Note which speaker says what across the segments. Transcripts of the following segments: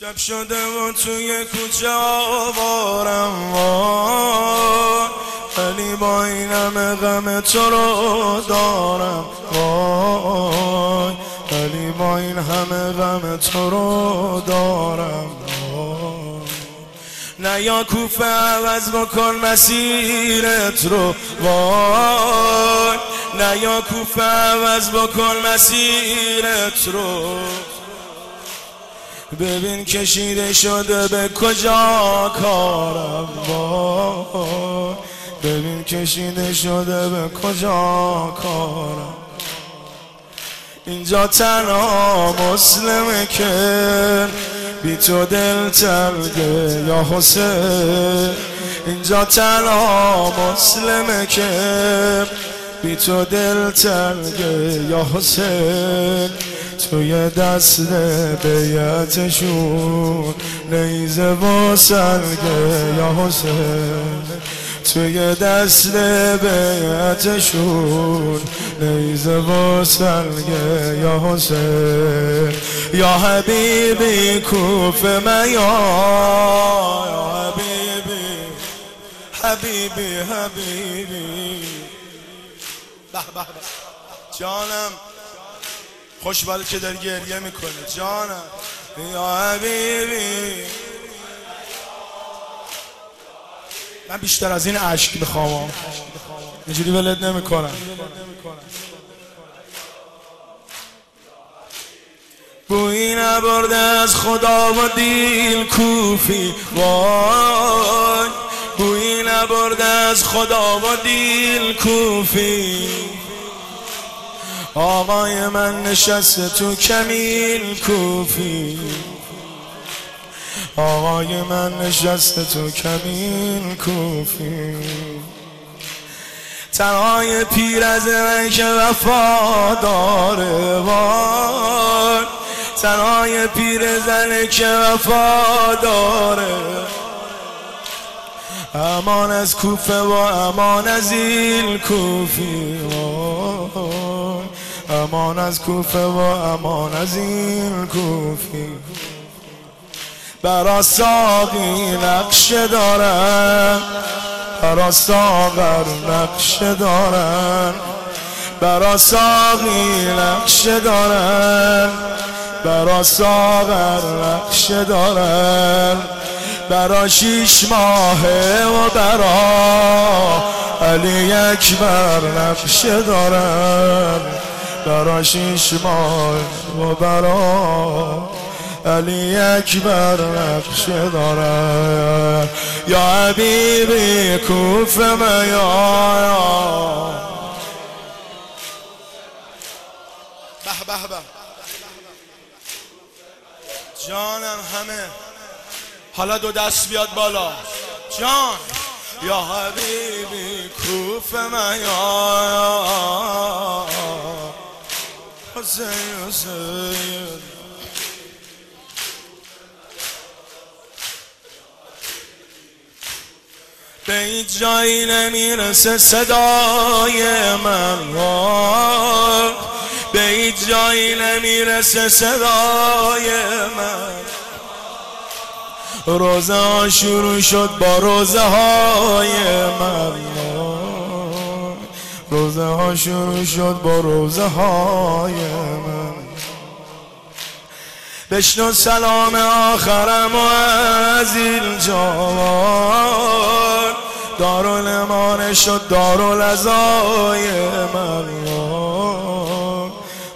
Speaker 1: شب شده و توی کوچه آوارم وای. ولی با این همه غم تو رو دارم وای. ولی با این همه غم تو رو دارم نه یا کوفه عوض بکن مسیرت رو وای. نه یا کوفه عوض بکن مسیرت رو ببین کشیده شده به کجا کارم وای ببین کشیده شده به کجا کارم اینجا تنها مسلمه که بی تو دل تلگه یا حسین. اینجا تنها مسلمه که بی تو دل تلگه یا حسین. توی دست بیعتشون نیزه و سلگه یا حسین. توی دست بیعتشون نیزه و سلگه یا حسین. یا حبیبی کوف من یا حبیبی حبیبی حبیبی. به به. جانم. خوشبال که داری گریه می‌کنه جانم. یا حبیبی. من بیشتر از این عشق می‌خوام. اینجوری ولد نمی‌کنم. بوی نبرده از خدا و دیل کوفی. وای. بوی نبرده از خدا و دیل کوفی. آقای من نشسته تو کمیل کوفی. آقای من نشسته تو کمیل کوفی. تنهای پیر از من که وفا داره وای. تنهای پیر زنه که وفا داره. امان از کوفه و امان از ایل کوفی. امان از کوفه و امان از این کوفی. برا ساقی نقش دارن برا ساغر نقش دارن. برا ساقی نقش دارن برا ساغر نقش دارن. برا شیش ماهه و برا علی اکبر نقش دارن. برا شیش ماه و برا. علی اکبر نقش دارن یا حبیبی کوف یا به به به. جانم همه. حالا دو دست بیاد بالا. جان. یا حبیبی کوف من یا حسین حسین به این جایی نمی‌رسه صدای من. به این جایی نمی‌رسه صدای من. روزه ها شروع شد با روزه های من. روزه ها شروع شد با روزه های من. بشنو سلام آخرم و از این جوان. دارالمان شد دارالعزای من.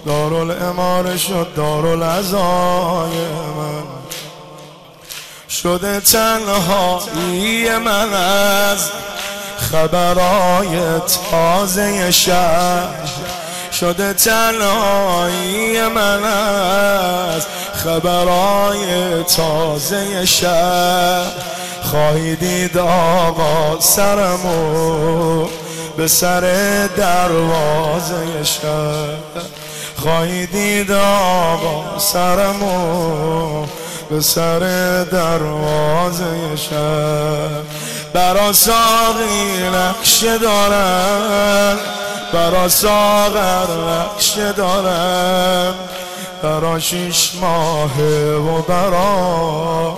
Speaker 1: دارالاماره شد دارالعزای من. شده تنهایی من از خبرای تازه شهر شده تنهایی من از خبرای تازه شهر خواهی دید آقا سرمو به سر دروازه شهر. خواهی دید آقا سرمو به سر دروازه شهر برا ساقی نقش دارن برا ساغر نقش دارن برا شیش ماه و برا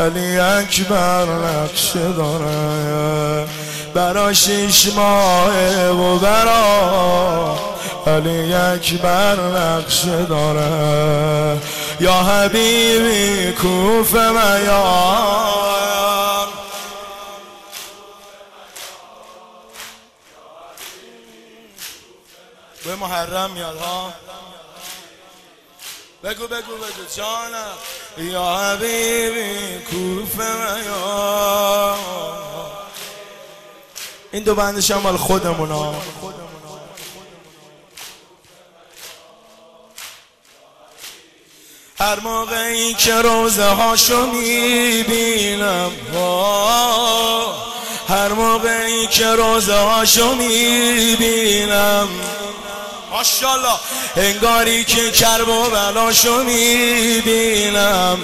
Speaker 1: علی اکبر نقش داره برا شیش ماه و برا علی اکبر نقش داره یا حبیبی کوف میار. به محرم میاد ها؟ بگو بگو بگو جانم. یا حبیبی کوف میار. این دو بندش هم مال خودمونا هر موقعی که روزه هاشو می‌بینم هر موقعی که روزه هاشو می‌بینم. ماشالله انگاری که کرب و بلاشو می‌بینم.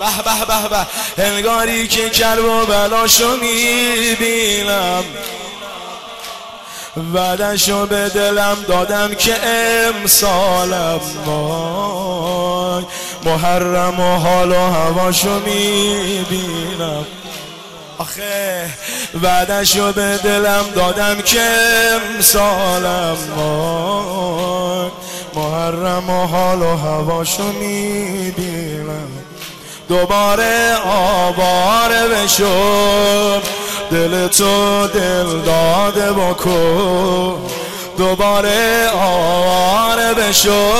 Speaker 1: به به به به. انگاری که کرب و بلاشو می‌بینم. بعدشو به دلم دادم که امسالم وای. محرم و حال و هواشو می‌بینم. آخه بعدشو به دلم دادم که امسالم وای. محرم و حال و هواشو می‌بینم. دوباره آواره بشم دل تو دل داده بکن دوباره آواره بشو.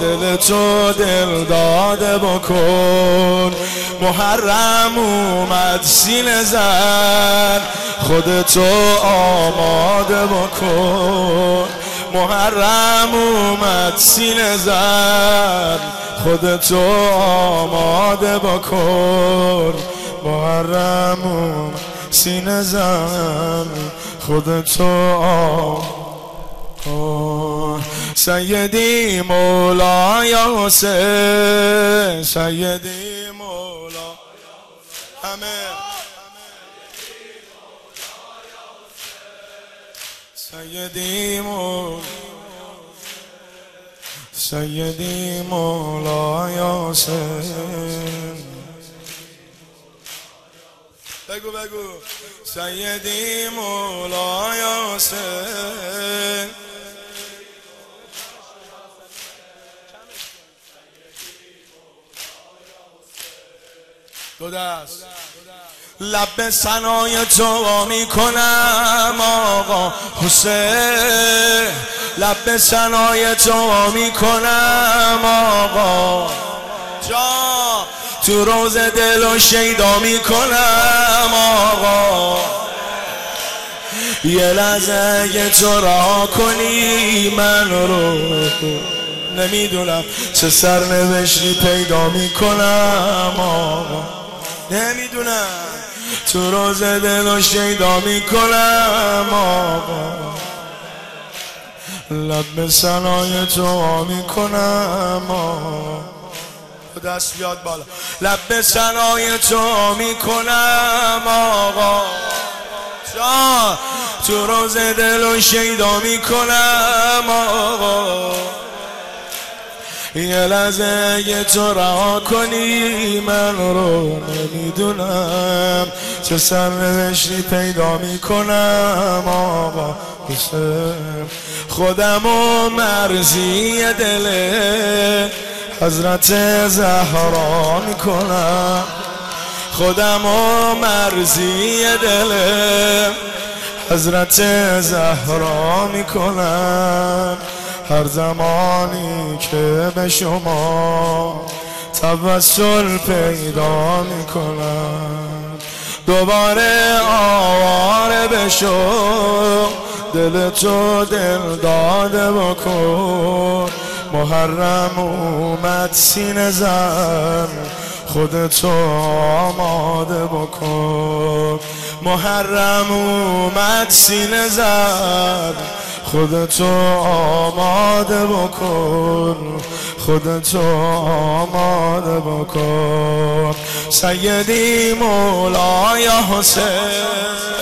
Speaker 1: دل تو دل داده بکن. محرم اومد سین زن. خودتو آماده بکن. محرم اومد سین زن. خودتو آماده بکن. محرم سینه زن خودتو آماده سیدی مولا یا حسین سیدی مولا همه. سیدی مولا سیدی مولا یا حسین بگو بگو. سیدی مولا یا حسین دو دست. لب سنای تو می کنم آقا حسین. لب سنای تو می کنم آقا. تو روز دل و شیدا می کنم آقا. یه لحظه اگه تو را کنی من رو نمی‌دونم چه سرنوشتی پیدا می کنم آقا. نمی‌دونم. تو روز دل و شیدا می‌کنم آقا. لب سنای تو می‌کنم آقا. دست بیاد بالا. لب سنای تو می‌کنم آقا. تو روز دل و شیدا می‌کنم آقا. یه لحظه یه تو رها کنی من رو نمی‌دونم. چه سرنوشتی پیدا می‌کنم آقا. خودم و مرزی دل حضرت زهرا می‌کنم. خودم و مرزی دل. حضرت زهرا می‌کنم. هر زمانی که به شما توسل پیدا می‌کنم. دوباره آواره بشو. دل تو دل داده بکن. محرم اومد سین زن. خودتو آماده بکن. محرم اومد سین زن. خودتو آماده بکن. خودتو آماده بکن. سیدی مولا یا حسین.